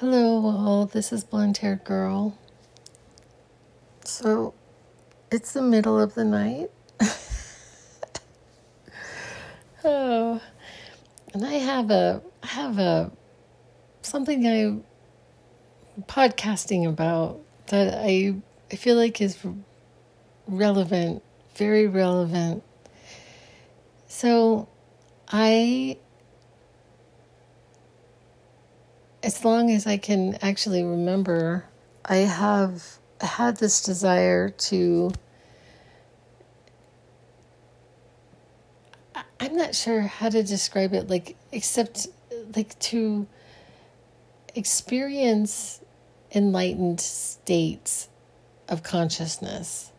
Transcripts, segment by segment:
Hello, all. This is Blonde Haired Girl. So, it's the middle of the night. oh, and I have a I have a something I'm podcasting about that I I feel like is relevant, very relevant. So, I as long as I can actually remember, I have had this desire to. I'm not sure how to describe it, like, except like to experience enlightened states of consciousness.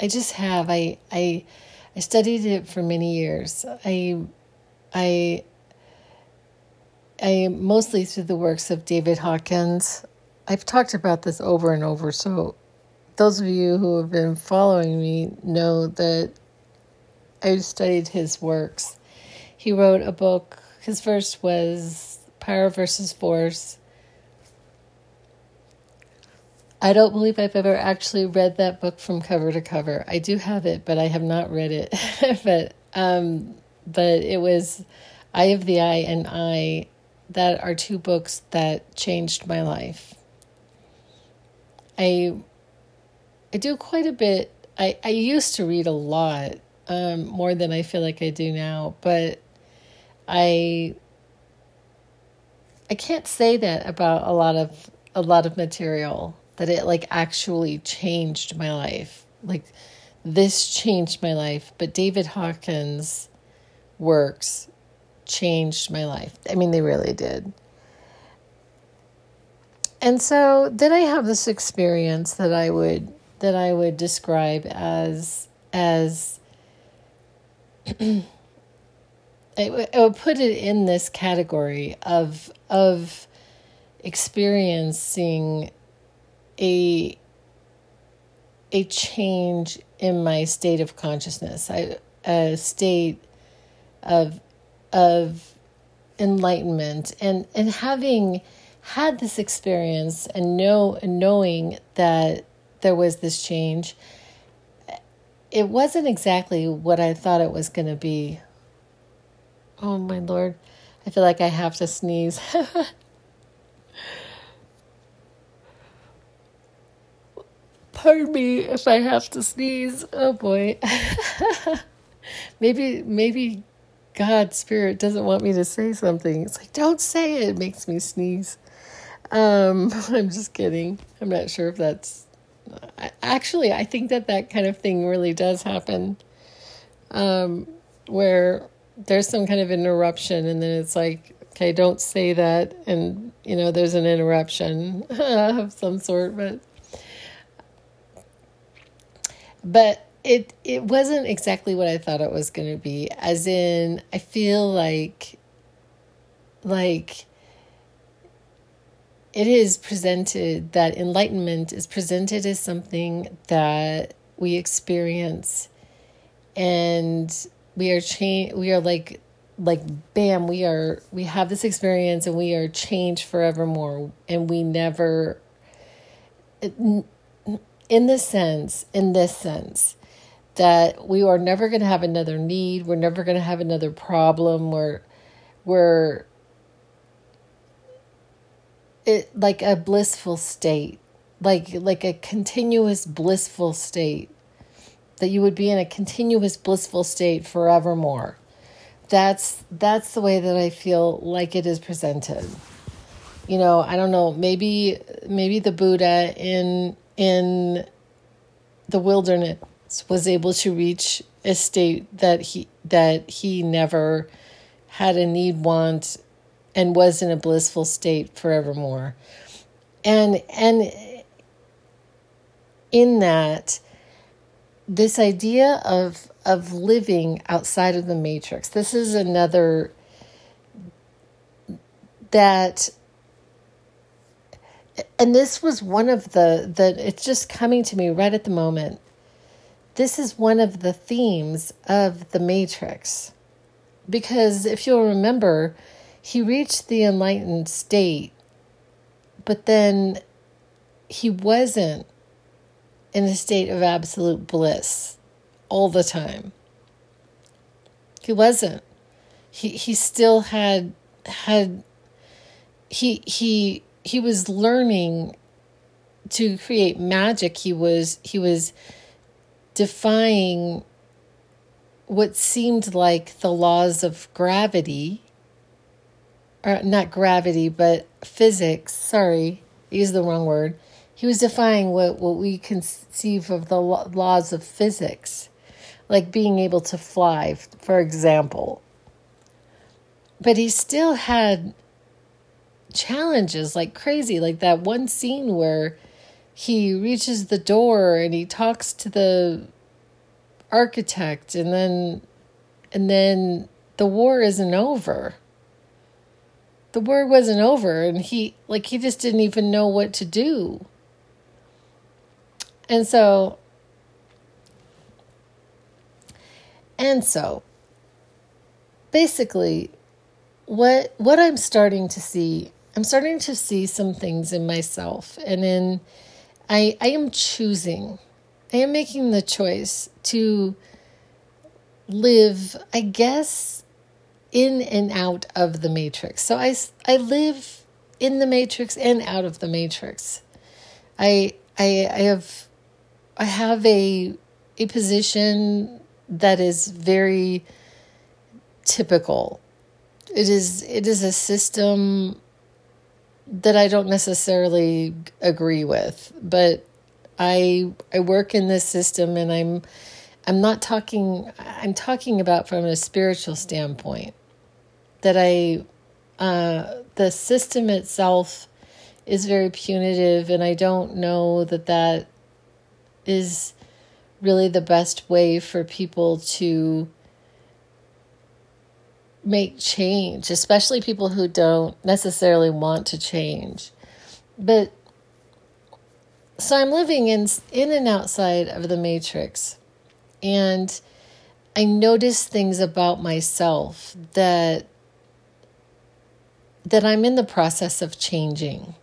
I just have. I I I studied it for many years. I I I mostly through the works of David Hawkins. I've talked about this over and over, so those of you who have been following me know that I studied his works. He wrote a book, his first was Power versus Force. I don't believe I've ever actually read that book from cover to cover. I do have it, but I have not read it. but um, but it was Eye of the I and I that are two books that changed my life. I I do quite a bit. I, I used to read a lot, um, more than I feel like I do now, but I I can't say that about a lot of a lot of material that it like actually changed my life. Like this changed my life, but David Hawkins works changed my life. I mean, they really did. And so then I have this experience that I would that I would describe as as I, w- I would put it in this category of of experiencing a a change in my state of consciousness, I, a state of of enlightenment and and having had this experience and know knowing that there was this change it wasn't exactly what I thought it was going to be. Oh my lord. I feel like i have to sneeze. Pardon me if i have to sneeze. Oh boy. Maybe maybe God, Spirit doesn't want me to say something. It's like, don't say it. It makes me sneeze. Um, I'm just kidding. I'm not sure if that's. Actually, I think that that kind of thing really does happen. Um, where there's some kind of interruption, and then it's like, okay, don't say that. And, you know, there's an interruption of some sort, but. But it it wasn't exactly what I thought it was going to be. As in, I feel like like it is presented that enlightenment is presented as something that we experience and we are change we are like like bam we are we have this experience and we are changed forevermore and we never in this sense in this sense that we are never going to have another need. We're never going to have another problem. We're, we're it like a blissful state, like like a continuous blissful state. That you would be in a continuous blissful state forevermore. That's that's the way that I feel like it is presented. You know, I don't know, maybe maybe the Buddha in in the wilderness was able to reach a state that he that he never had a need want and was in a blissful state forevermore. And and in that this idea of of living outside of the matrix this is another that and this was one of the the it's just coming to me right at the moment this is one of the themes of The Matrix. Because if you'll remember, he reached the enlightened state but then he wasn't in a state of absolute bliss all the time. He wasn't. He he still had had he he he was learning to create magic. He was he was defying what seemed like the laws of gravity or not gravity but physics sorry I used the wrong word. He was defying what, what we conceive of the laws of physics like being able to fly for example. But he still had challenges like crazy like that one scene where he reaches the door and he talks to the architect and then and then the war isn't over. The war wasn't over and he like he just didn't even know what to do. And so and so basically what what i'm starting to see i'm starting to see some things in myself and in i i am choosing I am making the choice to live, I guess, in and out of the matrix. So I, I live in the matrix and out of the matrix. I, I, I have, I have a, a position that is very typical. It is, it is a system that I don't necessarily agree with, but I I work in this system and I'm I'm not talking I'm talking about from a spiritual standpoint that I uh, the system itself is very punitive and I don't know that that is really the best way for people to make change, especially people who don't necessarily want to change. But so I'm living in in and outside of the matrix and I notice things about myself that that I'm in the process of changing.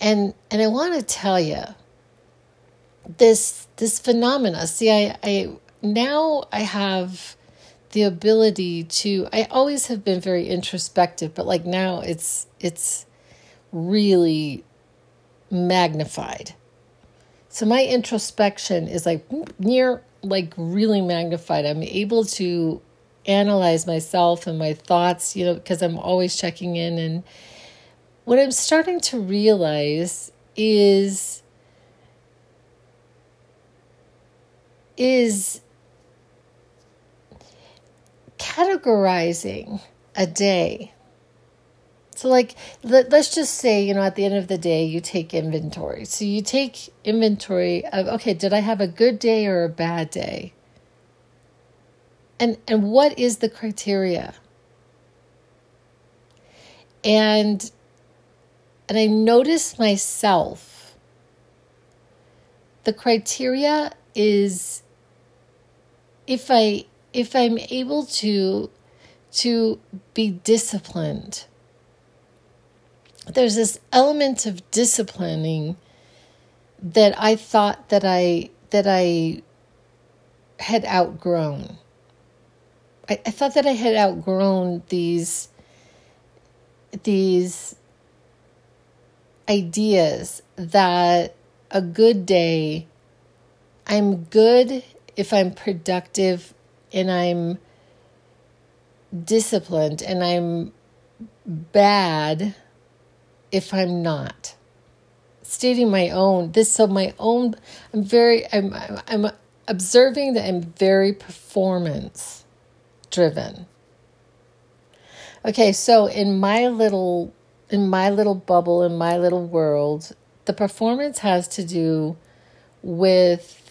And and I want to tell you this this phenomena. See, I, I now I have the ability to I always have been very introspective, but like now it's it's really magnified. So my introspection is like near, like really magnified. I'm able to analyze myself and my thoughts, you know, because I'm always checking in. And what I'm starting to realize is is categorizing a day so, like, let, us just say, you know, at the end of the day, you take inventory. So, you take inventory of, okay, did I have a good day or a bad day? And, and what is the criteria? And, and I notice myself, the criteria is if I, if I'm able to, to be disciplined there's this element of disciplining that I thought that I that I had outgrown. I, I thought that I had outgrown these these ideas that a good day I'm good if I'm productive and I'm disciplined and I'm bad if I'm not. Stating my own, this, so my own, I'm very, I'm, I'm observing that I'm very performance driven. Okay, so in my little, in my little bubble, in my little world, the performance has to do with,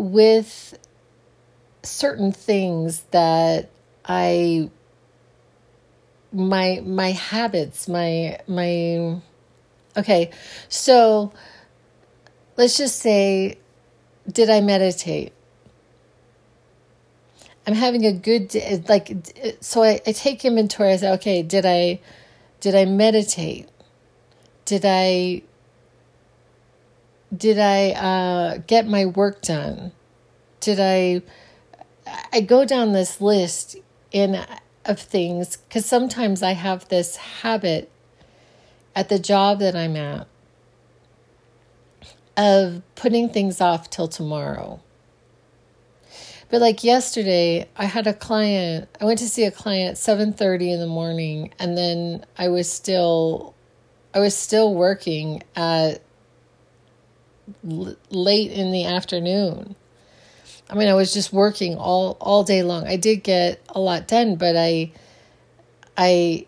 with certain things that I my my habits my my okay so let's just say did i meditate i'm having a good day like so I, I take inventory i say okay did i Did I meditate? Did I did I uh, get my work done? Did I I go down this list in of things because sometimes I have this habit at the job that I'm at of putting things off till tomorrow. But like yesterday, I had a client. I went to see a client 7:30 in the morning and then I was still I was still working at l- late in the afternoon. I mean, I was just working all all day long. I did get a lot done, but I I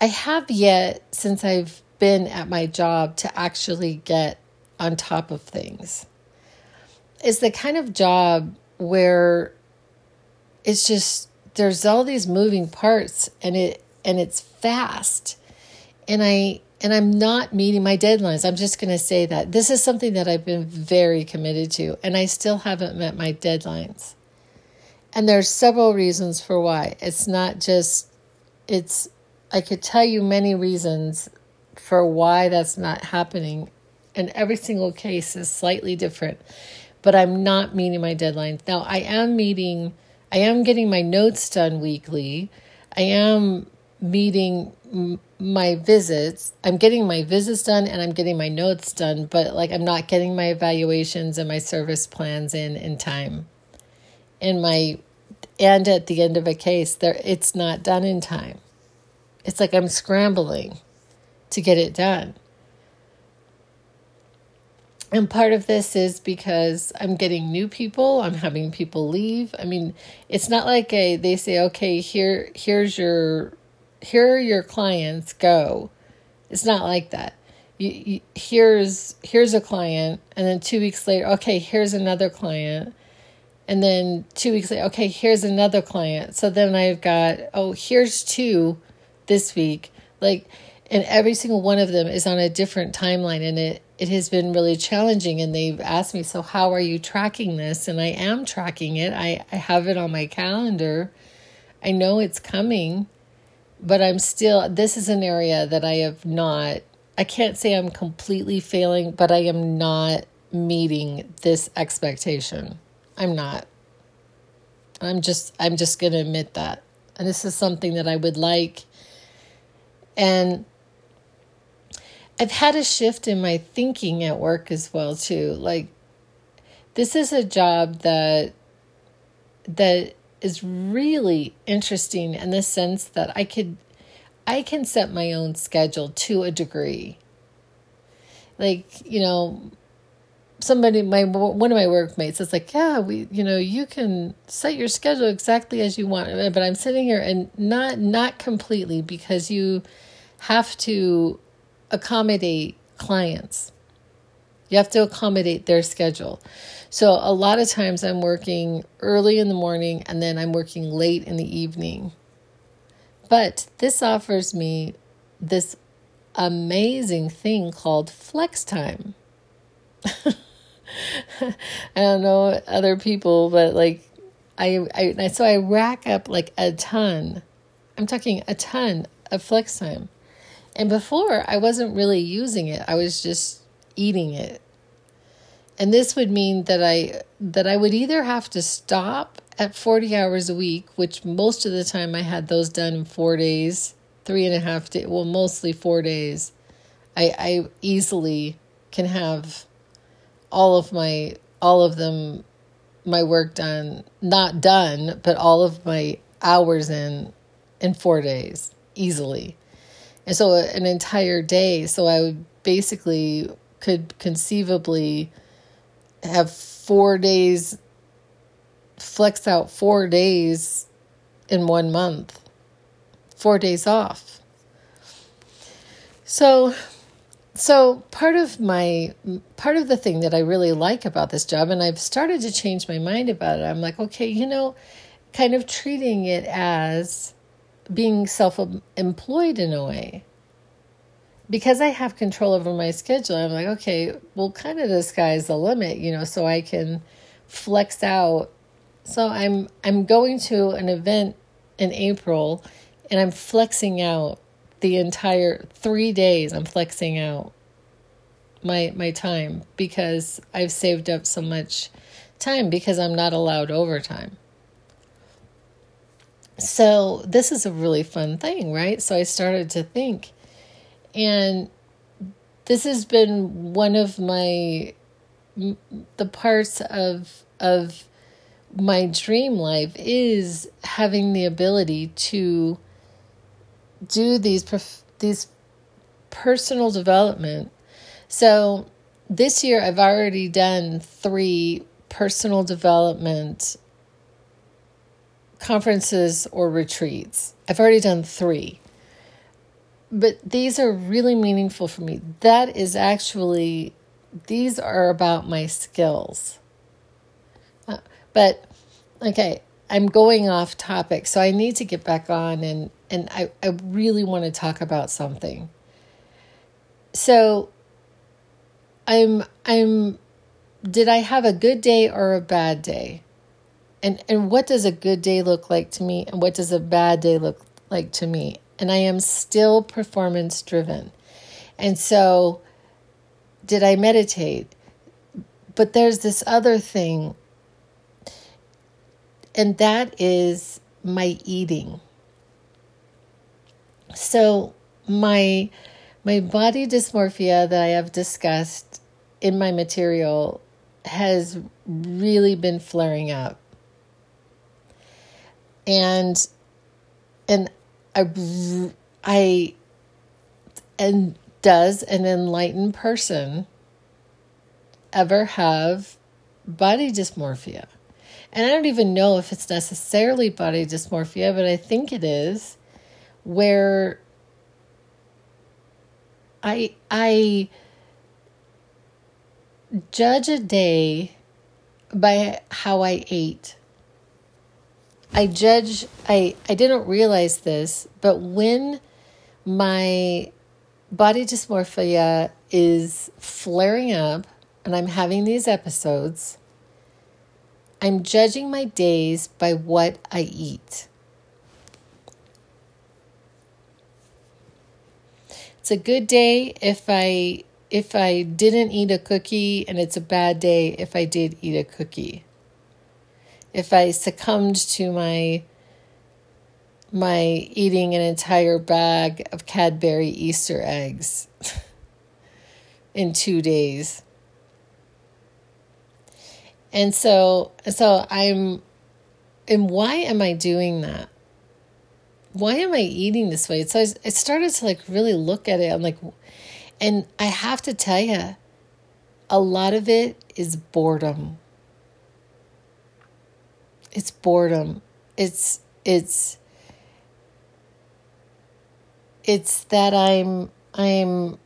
I have yet since I've been at my job to actually get on top of things. It's the kind of job where it's just there's all these moving parts and it and it's fast. And I and I'm not meeting my deadlines. I'm just going to say that. This is something that I've been very committed to, and I still haven't met my deadlines. And there's several reasons for why. It's not just, it's, I could tell you many reasons for why that's not happening. And every single case is slightly different, but I'm not meeting my deadlines. Now, I am meeting, I am getting my notes done weekly. I am meeting my visits. I'm getting my visits done and I'm getting my notes done, but like I'm not getting my evaluations and my service plans in in time. In my and at the end of a case, there it's not done in time. It's like I'm scrambling to get it done. And part of this is because I'm getting new people, I'm having people leave. I mean, it's not like a they say, "Okay, here here's your here your clients go. It's not like that. You, you, here's here's a client and then two weeks later okay here's another client. And then two weeks later okay here's another client. So then i've got oh here's two this week. Like and every single one of them is on a different timeline and it it has been really challenging and they've asked me so how are you tracking this? And i am tracking it. I, I have it on my calendar. I know it's coming but I'm still, this is an area that I have not, I can't say I'm completely failing, but I am not meeting this expectation. I'm not. I'm just, I'm just going to admit that. And this is something that I would like. And I've had a shift in my thinking at work as well too. Like this is a job that that is really interesting in the sense that I could I can set my own schedule to a degree. Like, you know, somebody my one of my workmates is like, "Yeah, we you know, you can set your schedule exactly as you want." But I'm sitting here and not not completely because you have to accommodate clients. You have to accommodate their schedule. So a lot of times I'm working early in the morning and then I'm working late in the evening. But this offers me this amazing thing called flex time. I don't know other people, but like I, I so I rack up like a ton. I'm talking a ton of flex time. And before I wasn't really using it. I was just eating it. And this would mean that I that I would either have to stop at 40 hours a week, which most of the time I had those done in four days, three and a half days, well, mostly four days. I, I easily can have all of my, all of them, my work done, not done, but all of my hours in, in four days, easily. And so an entire day. So I would basically could conceivably have four days, flex out four days in one month, four days off. So, so part of my part of the thing that I really like about this job, and I've started to change my mind about it. I'm like, okay, you know, kind of treating it as being self-employed in a way because I have control over my schedule, I'm like, okay, well, kind of the sky's the limit, you know, so I can flex out. So I'm I'm going to an event in April, and I'm flexing out the entire 3 days I'm flexing out my my time because I've saved up so much time because I'm not allowed overtime. So, this is a really fun thing, right? So I started to think and this has been one of my the parts of of my dream life is having the ability to do these these personal development. So this year I've already done 3 personal development conferences or retreats. I've already done 3 but these are really meaningful for me. That is actually, these are about my skills. Uh, but, okay, I'm going off topic, so I need to get back on and, and I, I really want to talk about something. So, I'm, I'm, did I have a good day or a bad day? And, and what does a good day look like to me? And what does a bad day look like to me? And I am still performance driven. And so, did I meditate? But there's this other thing, and that is my eating. So, my my body dysmorphia that I have discussed in my material has really been flaring up. And and I, I, and does an enlightened person ever have body dysmorphia? And I don't even know if it's necessarily body dysmorphia, but I think it is, where I I judge a day by how I ate I judge I I didn't realize this, but when my body dysmorphia is flaring up and I'm having these episodes, I'm judging my days by what I eat. It's a good day if I if I didn't eat a cookie and it's a bad day if I did eat a cookie if I succumbed to my my eating an entire bag of Cadbury Easter eggs in 2 days. And so so I'm and why am I doing that? Why am I eating this way? So I, I started to like really look at it. I'm like and I have to tell you a lot of it is boredom it's boredom. It's it's it's that i'm i'm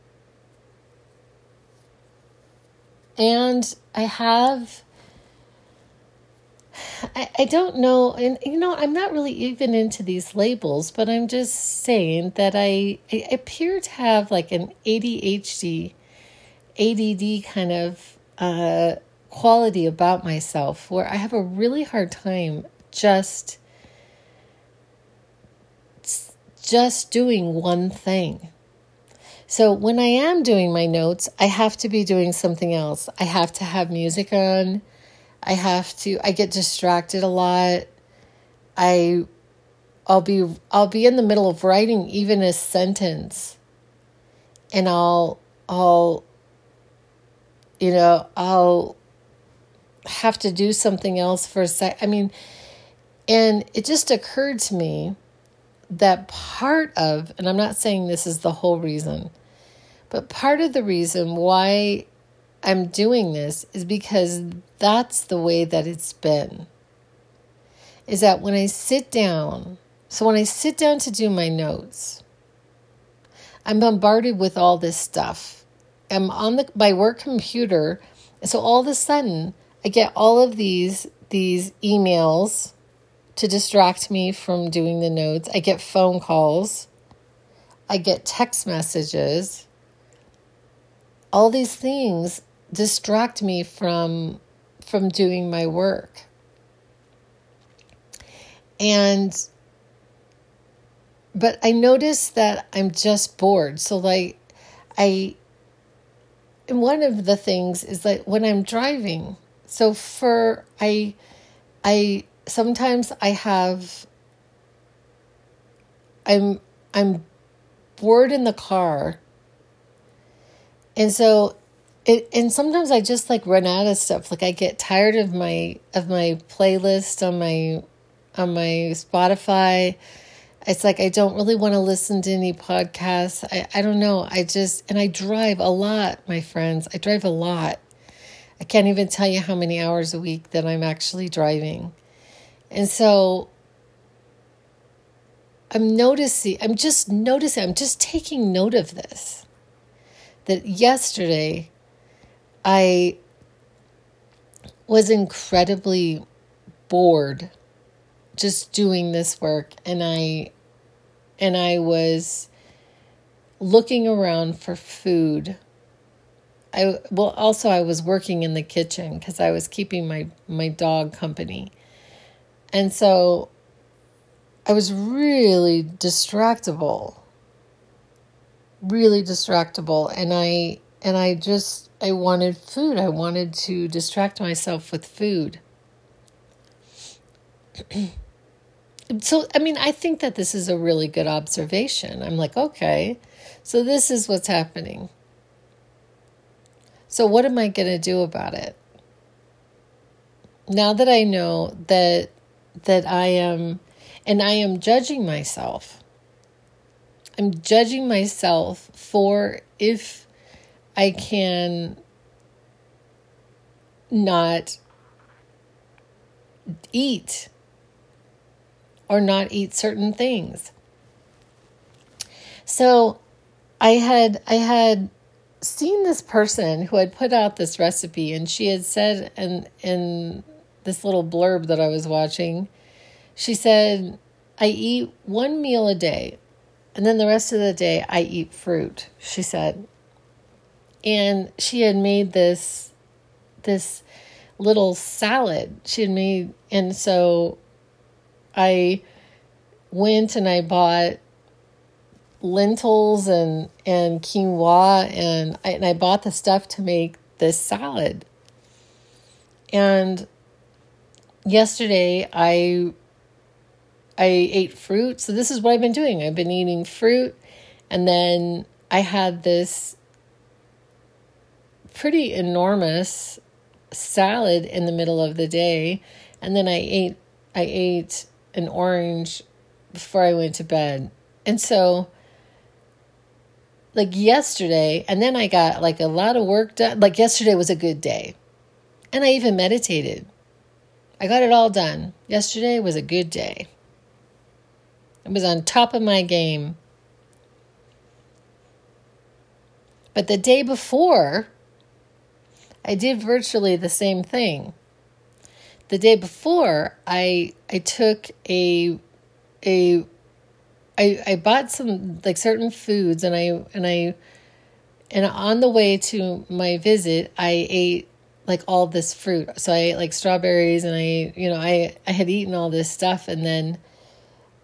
and i have I, I don't know and you know i'm not really even into these labels but i'm just saying that i, I appear to have like an adhd add kind of uh quality about myself where I have a really hard time just just doing one thing. So when I am doing my notes, I have to be doing something else. I have to have music on. I have to I get distracted a lot. I I'll be I'll be in the middle of writing even a sentence and I'll I'll you know, I'll have to do something else for a sec. I mean, and it just occurred to me that part of, and I'm not saying this is the whole reason, but part of the reason why I'm doing this is because that's the way that it's been. Is that when I sit down, so when I sit down to do my notes, I'm bombarded with all this stuff. I'm on the my work computer, so all of a sudden I get all of these these emails to distract me from doing the notes. I get phone calls. I get text messages. All these things distract me from from doing my work. And but I notice that I'm just bored. So like I and one of the things is that when I'm driving, so for I I sometimes I have I'm I'm bored in the car. And so it and sometimes I just like run out of stuff. Like I get tired of my of my playlist on my on my Spotify. It's like I don't really want to listen to any podcasts. I, I don't know. I just and I drive a lot, my friends. I drive a lot. I can't even tell you how many hours a week that I'm actually driving. And so I'm noticing, I'm just noticing, I'm just taking note of this. That yesterday I was incredibly bored just doing this work and I and I was looking around for food. I well also I was working in the kitchen cuz I was keeping my my dog company. And so I was really distractible. Really distractible and I and I just I wanted food. I wanted to distract myself with food. so I mean, I think that this is a really good observation. I'm like, okay. So this is what's happening. So what am I going to do about it? Now that I know that that I am, and I am judging myself. I'm judging myself for if I can not eat or not eat certain things. So I had I had seen this person who had put out this recipe and she had said in in this little blurb that I was watching, she said, I eat one meal a day, and then the rest of the day I eat fruit, she said. And she had made this this little salad. She had made and so I went and I bought lentils and and quinoa and I, and I bought the stuff to make this salad. And yesterday I I ate fruit. So this is what I've been doing. I've been eating fruit and then I had this pretty enormous salad in the middle of the day and then I ate I ate an orange before I went to bed. And so like yesterday and then I got like a lot of work done. Like yesterday was a good day. And I even meditated. I got it all done. Yesterday was a good day. I was on top of my game. But the day before, I did virtually the same thing. The day before, I I took a a I I bought some like certain foods and I and I and on the way to my visit, I ate like all this fruit. So I ate like strawberries and I, you know, I, I had eaten all this stuff and then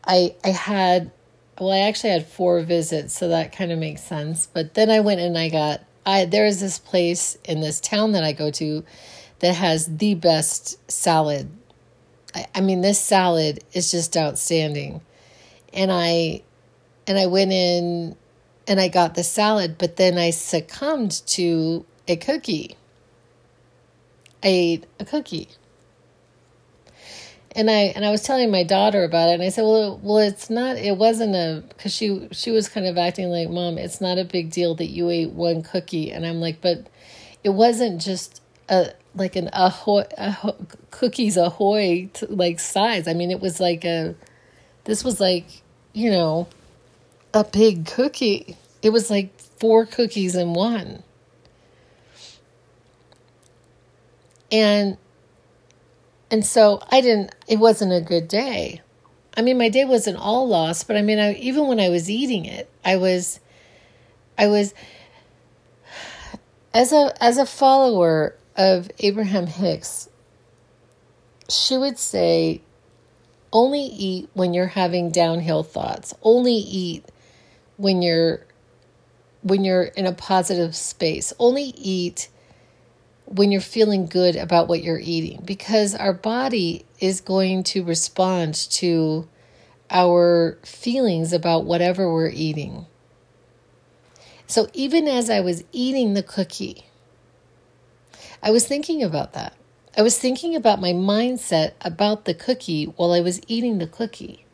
I, I had, well, I actually had four visits. So that kind of makes sense. But then I went and I got, I, there is this place in this town that I go to that has the best salad. I, I mean, this salad is just outstanding. And I, and I went in and I got the salad, but then I succumbed to a cookie I ate a cookie. And I and I was telling my daughter about it, and I said, "Well, well, it's not. It wasn't a because she she was kind of acting like, Mom, it's not a big deal that you ate one cookie." And I'm like, "But it wasn't just a like an ahoy, ahoy cookies ahoy to, like size. I mean, it was like a this was like you know a big cookie. It was like four cookies in one." And and so I didn't it wasn't a good day. I mean my day wasn't all lost, but I mean I, even when I was eating it, I was I was as a as a follower of Abraham Hicks, she would say Only eat when you're having downhill thoughts. Only eat when you're when you're in a positive space. Only eat when you're feeling good about what you're eating because our body is going to respond to our feelings about whatever we're eating. So even as I was eating the cookie, I was thinking about that. I was thinking about my mindset about the cookie while I was eating the cookie.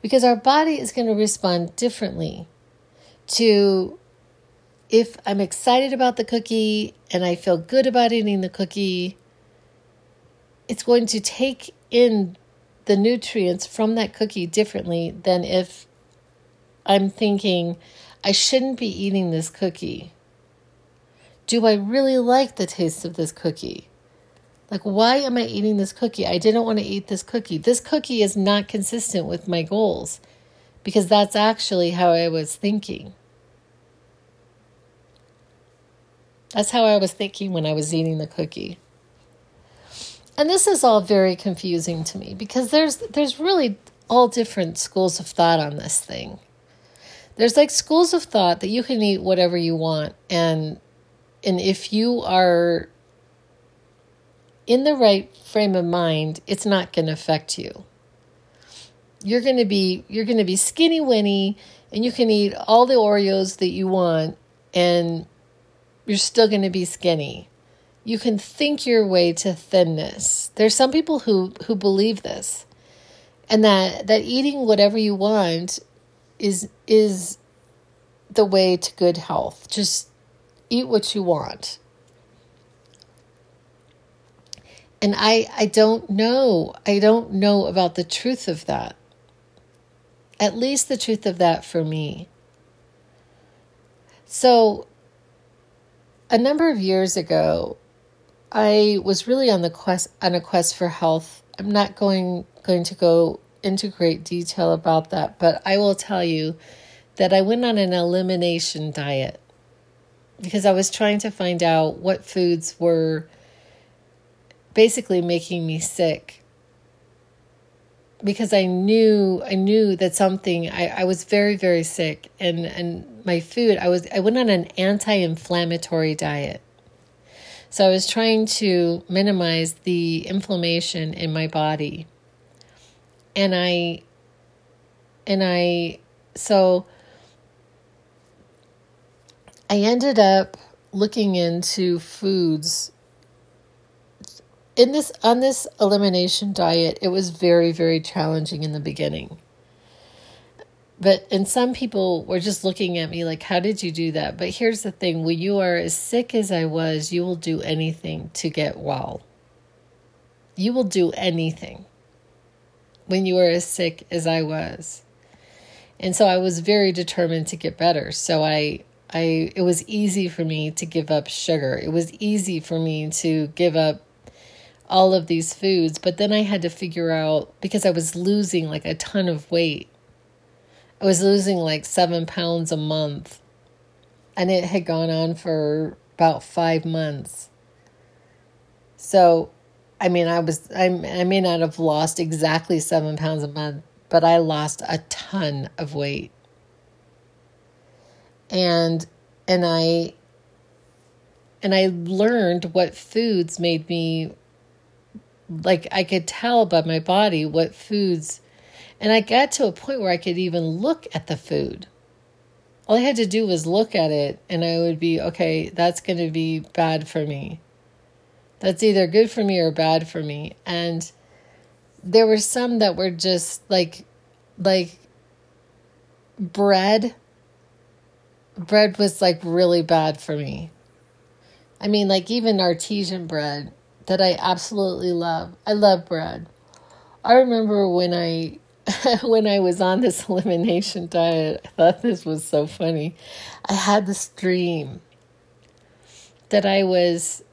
Because our body is going to respond differently to if I'm excited about the cookie and I feel good about eating the cookie, it's going to take in the nutrients from that cookie differently than if I'm thinking, I shouldn't be eating this cookie. Do I really like the taste of this cookie? Like, why am I eating this cookie? I didn't want to eat this cookie. This cookie is not consistent with my goals because that's actually how I was thinking. That's how I was thinking when I was eating the cookie. And this is all very confusing to me because there's there's really all different schools of thought on this thing. There's like schools of thought that you can eat whatever you want and and if you are in the right frame of mind, it's not going to affect you. You're going to be you're going to be skinny winny and you can eat all the Oreos that you want and you're still going to be skinny. You can think your way to thinness. There's some people who who believe this. And that that eating whatever you want is is the way to good health. Just eat what you want. And I I don't know. I don't know about the truth of that. At least the truth of that for me. So a number of years ago, I was really on the quest on a quest for health. I'm not going going to go into great detail about that, but I will tell you that I went on an elimination diet because I was trying to find out what foods were basically making me sick because I knew I knew that something I, I was very very sick and and my food I was I went on an anti-inflammatory diet. So I was trying to minimize the inflammation in my body. And I and I so I ended up looking into foods in this on this elimination diet it was very very challenging in the beginning. But and some people were just looking at me like how did you do that? But here's the thing when you are as sick as i was you will do anything to get well. You will do anything when you are as sick as i was. And so i was very determined to get better. So i i it was easy for me to give up sugar. It was easy for me to give up all of these foods. But then I had to figure out because I was losing like a ton of weight. I was losing like seven pounds a month. And it had gone on for about five months. So, I mean, I was, I, I may not have lost exactly seven pounds a month, but I lost a ton of weight. And, and I, and I learned what foods made me like I could tell by my body what foods and I got to a point where I could even look at the food. All I had to do was look at it and I would be okay, that's going to be bad for me. That's either good for me or bad for me. And there were some that were just like like bread bread was like really bad for me. I mean, like even artesian bread that I absolutely love. I love bread. I remember when I when I was on this elimination diet, I thought this was so funny. I had this dream that I was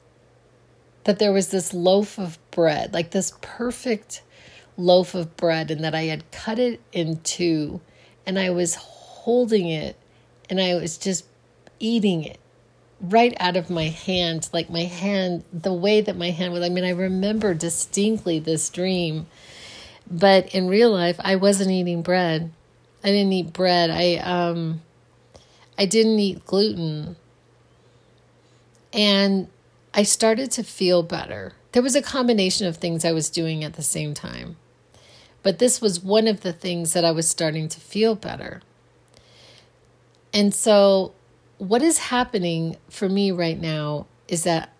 that there was this loaf of bread, like this perfect loaf of bread and that I had cut it in two and I was holding it and I was just eating it right out of my hand, like my hand, the way that my hand was. I mean, I remember distinctly this dream. But in real life, I wasn't eating bread. I didn't eat bread. I um I didn't eat gluten. And I started to feel better. There was a combination of things I was doing at the same time. But this was one of the things that I was starting to feel better. And so, what is happening for me right now is that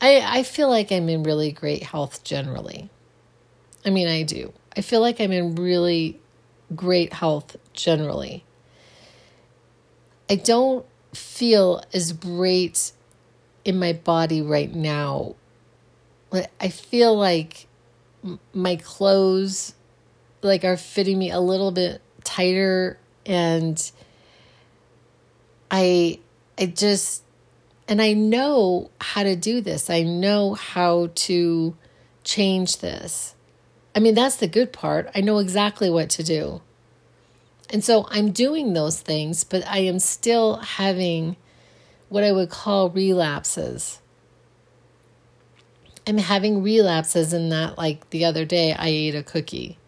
I, I feel like I'm in really great health generally. I mean, I do. I feel like I'm in really great health generally. I don't feel as great in my body right now. I feel like my clothes like are fitting me a little bit tighter and I I just and I know how to do this. I know how to change this. I mean, that's the good part. I know exactly what to do. And so I'm doing those things, but I am still having what I would call relapses. I'm having relapses in that, like the other day, I ate a cookie.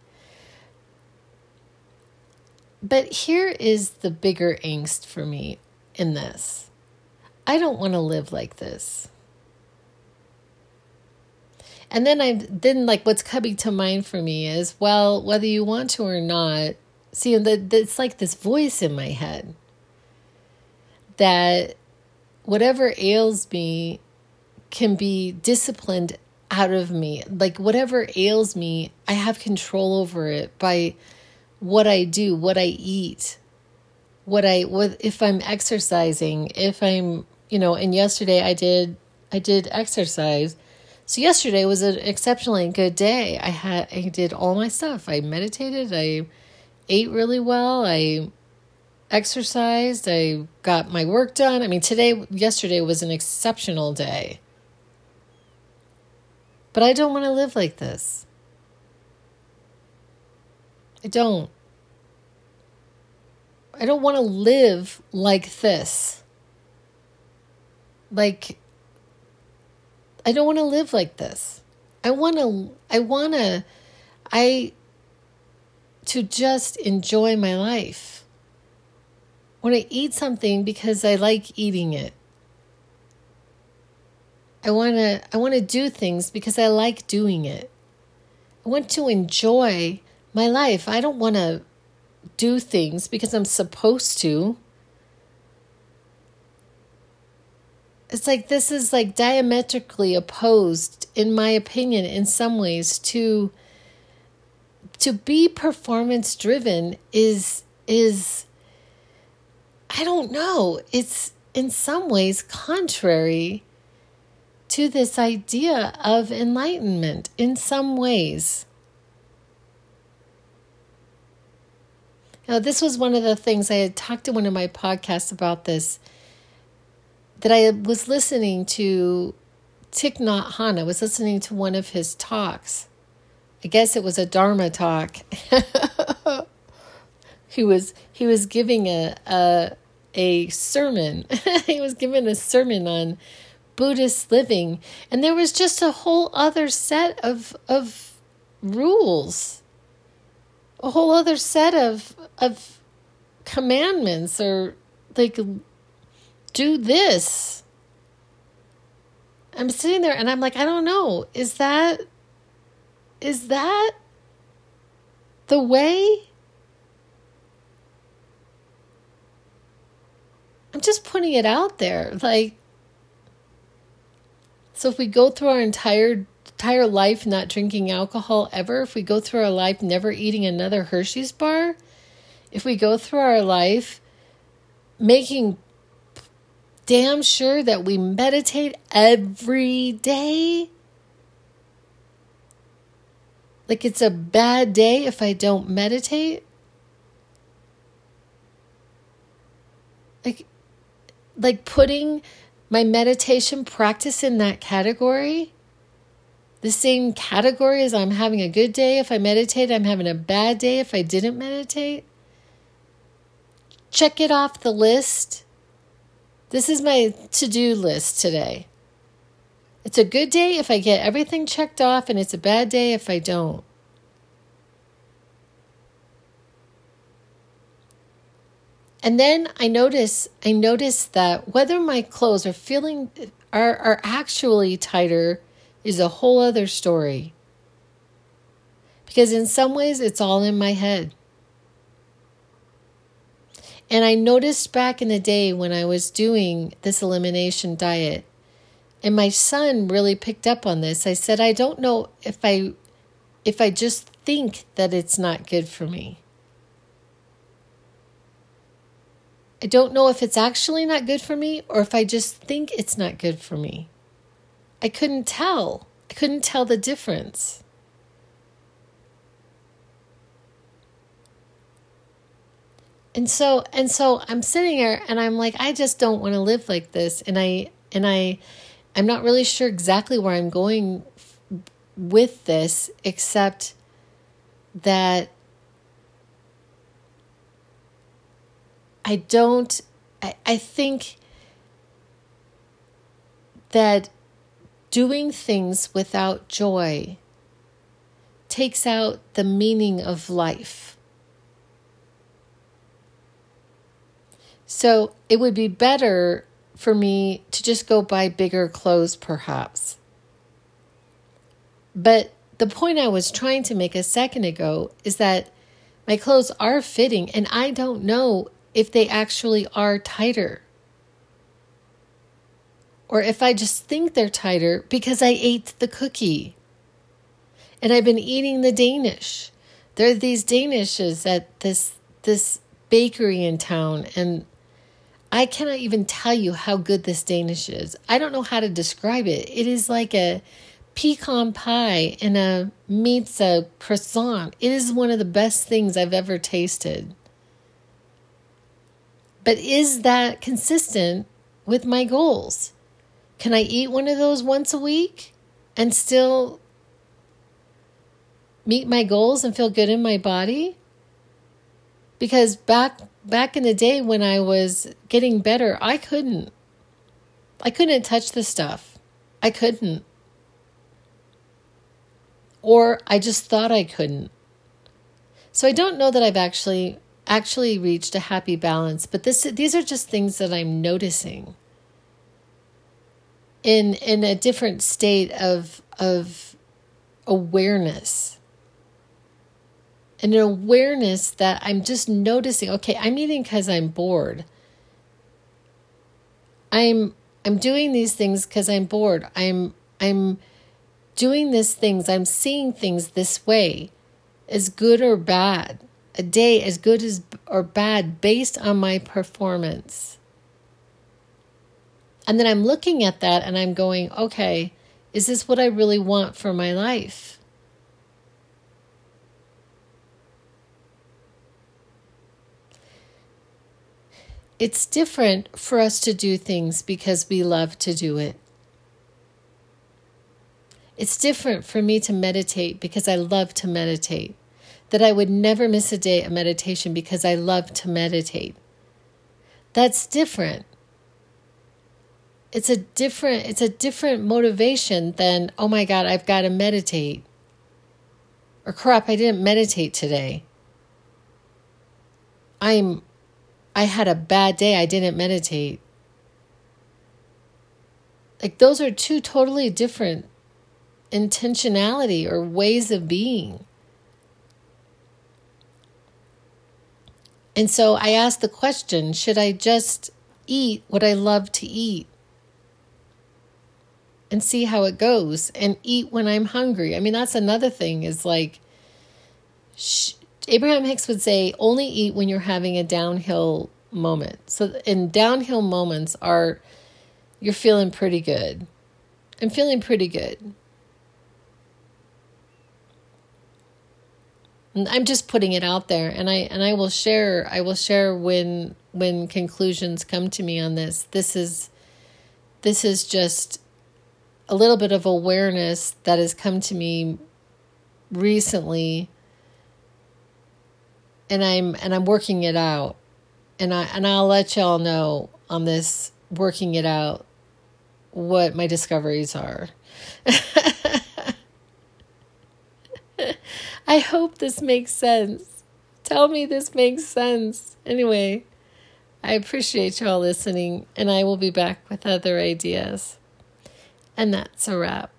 But here is the bigger angst for me in this I don't want to live like this. And then I then like what's coming to mind for me is well whether you want to or not see the, it's like this voice in my head that whatever ails me can be disciplined out of me. Like whatever ails me, I have control over it by what I do, what I eat, what I what if I'm exercising, if I'm, you know, and yesterday I did I did exercise. So yesterday was an exceptionally good day. I had I did all my stuff. I meditated, I ate really well, I exercised, I got my work done. I mean, today, yesterday was an exceptional day. But I don't want to live like this. I don't. I don't want to live like this. Like, I don't want to live like this. I want to, I want to, I, to just enjoy my life want to eat something because I like eating it. I want to I want to do things because I like doing it. I want to enjoy my life. I don't want to do things because I'm supposed to. It's like this is like diametrically opposed in my opinion in some ways to to be performance driven is is I don't know. It's in some ways contrary to this idea of enlightenment, in some ways. Now, this was one of the things I had talked to one of my podcasts about this that I was listening to Thich Nhat Hanh. I was listening to one of his talks. I guess it was a Dharma talk. he was he was giving a a, a sermon. he was giving a sermon on Buddhist living, and there was just a whole other set of of rules, a whole other set of of commandments, or like do this. I'm sitting there and I'm like, I don't know. Is that is that the way? I'm just putting it out there. Like, so if we go through our entire entire life not drinking alcohol ever, if we go through our life never eating another Hershey's bar, if we go through our life making damn sure that we meditate every day, like it's a bad day if I don't meditate. Like like putting my meditation practice in that category, the same category as I'm having a good day. If I meditate, I'm having a bad day. If I didn't meditate, check it off the list. This is my to do list today. It's a good day if I get everything checked off, and it's a bad day if I don't. And then I notice I notice that whether my clothes are feeling are, are actually tighter is a whole other story. Because in some ways it's all in my head. And I noticed back in the day when I was doing this elimination diet, and my son really picked up on this. I said, I don't know if I if I just think that it's not good for me. I don't know if it's actually not good for me or if I just think it's not good for me. I couldn't tell. I couldn't tell the difference. And so and so I'm sitting here and I'm like I just don't want to live like this and I and I I'm not really sure exactly where I'm going with this except that I don't, I, I think that doing things without joy takes out the meaning of life. So it would be better for me to just go buy bigger clothes, perhaps. But the point I was trying to make a second ago is that my clothes are fitting, and I don't know if they actually are tighter. Or if I just think they're tighter because I ate the cookie. And I've been eating the Danish. There are these Danishes at this this bakery in town and I cannot even tell you how good this Danish is. I don't know how to describe it. It is like a pecan pie and a meets a croissant. It is one of the best things I've ever tasted. But is that consistent with my goals? Can I eat one of those once a week and still meet my goals and feel good in my body? Because back back in the day when I was getting better, I couldn't. I couldn't touch the stuff. I couldn't. Or I just thought I couldn't. So I don't know that I've actually actually reached a happy balance. But this these are just things that I'm noticing in in a different state of of awareness. An awareness that I'm just noticing, okay, I'm eating because I'm bored. I'm I'm doing these things because I'm bored. I'm I'm doing these things, I'm seeing things this way, as good or bad a day as good as or bad based on my performance. And then I'm looking at that and I'm going, okay, is this what I really want for my life? It's different for us to do things because we love to do it. It's different for me to meditate because I love to meditate that I would never miss a day of meditation because I love to meditate. That's different. It's a different it's a different motivation than oh my god, I've got to meditate. Or crap, I didn't meditate today. I'm I had a bad day, I didn't meditate. Like those are two totally different intentionality or ways of being. And so I asked the question should I just eat what I love to eat and see how it goes and eat when I'm hungry? I mean, that's another thing is like, sh- Abraham Hicks would say, only eat when you're having a downhill moment. So, in downhill moments are you're feeling pretty good. I'm feeling pretty good. I'm just putting it out there and I and I will share I will share when when conclusions come to me on this. This is this is just a little bit of awareness that has come to me recently and I'm and I'm working it out. And I and I'll let y'all know on this working it out what my discoveries are. I hope this makes sense. Tell me this makes sense. Anyway, I appreciate you all listening, and I will be back with other ideas. And that's a wrap.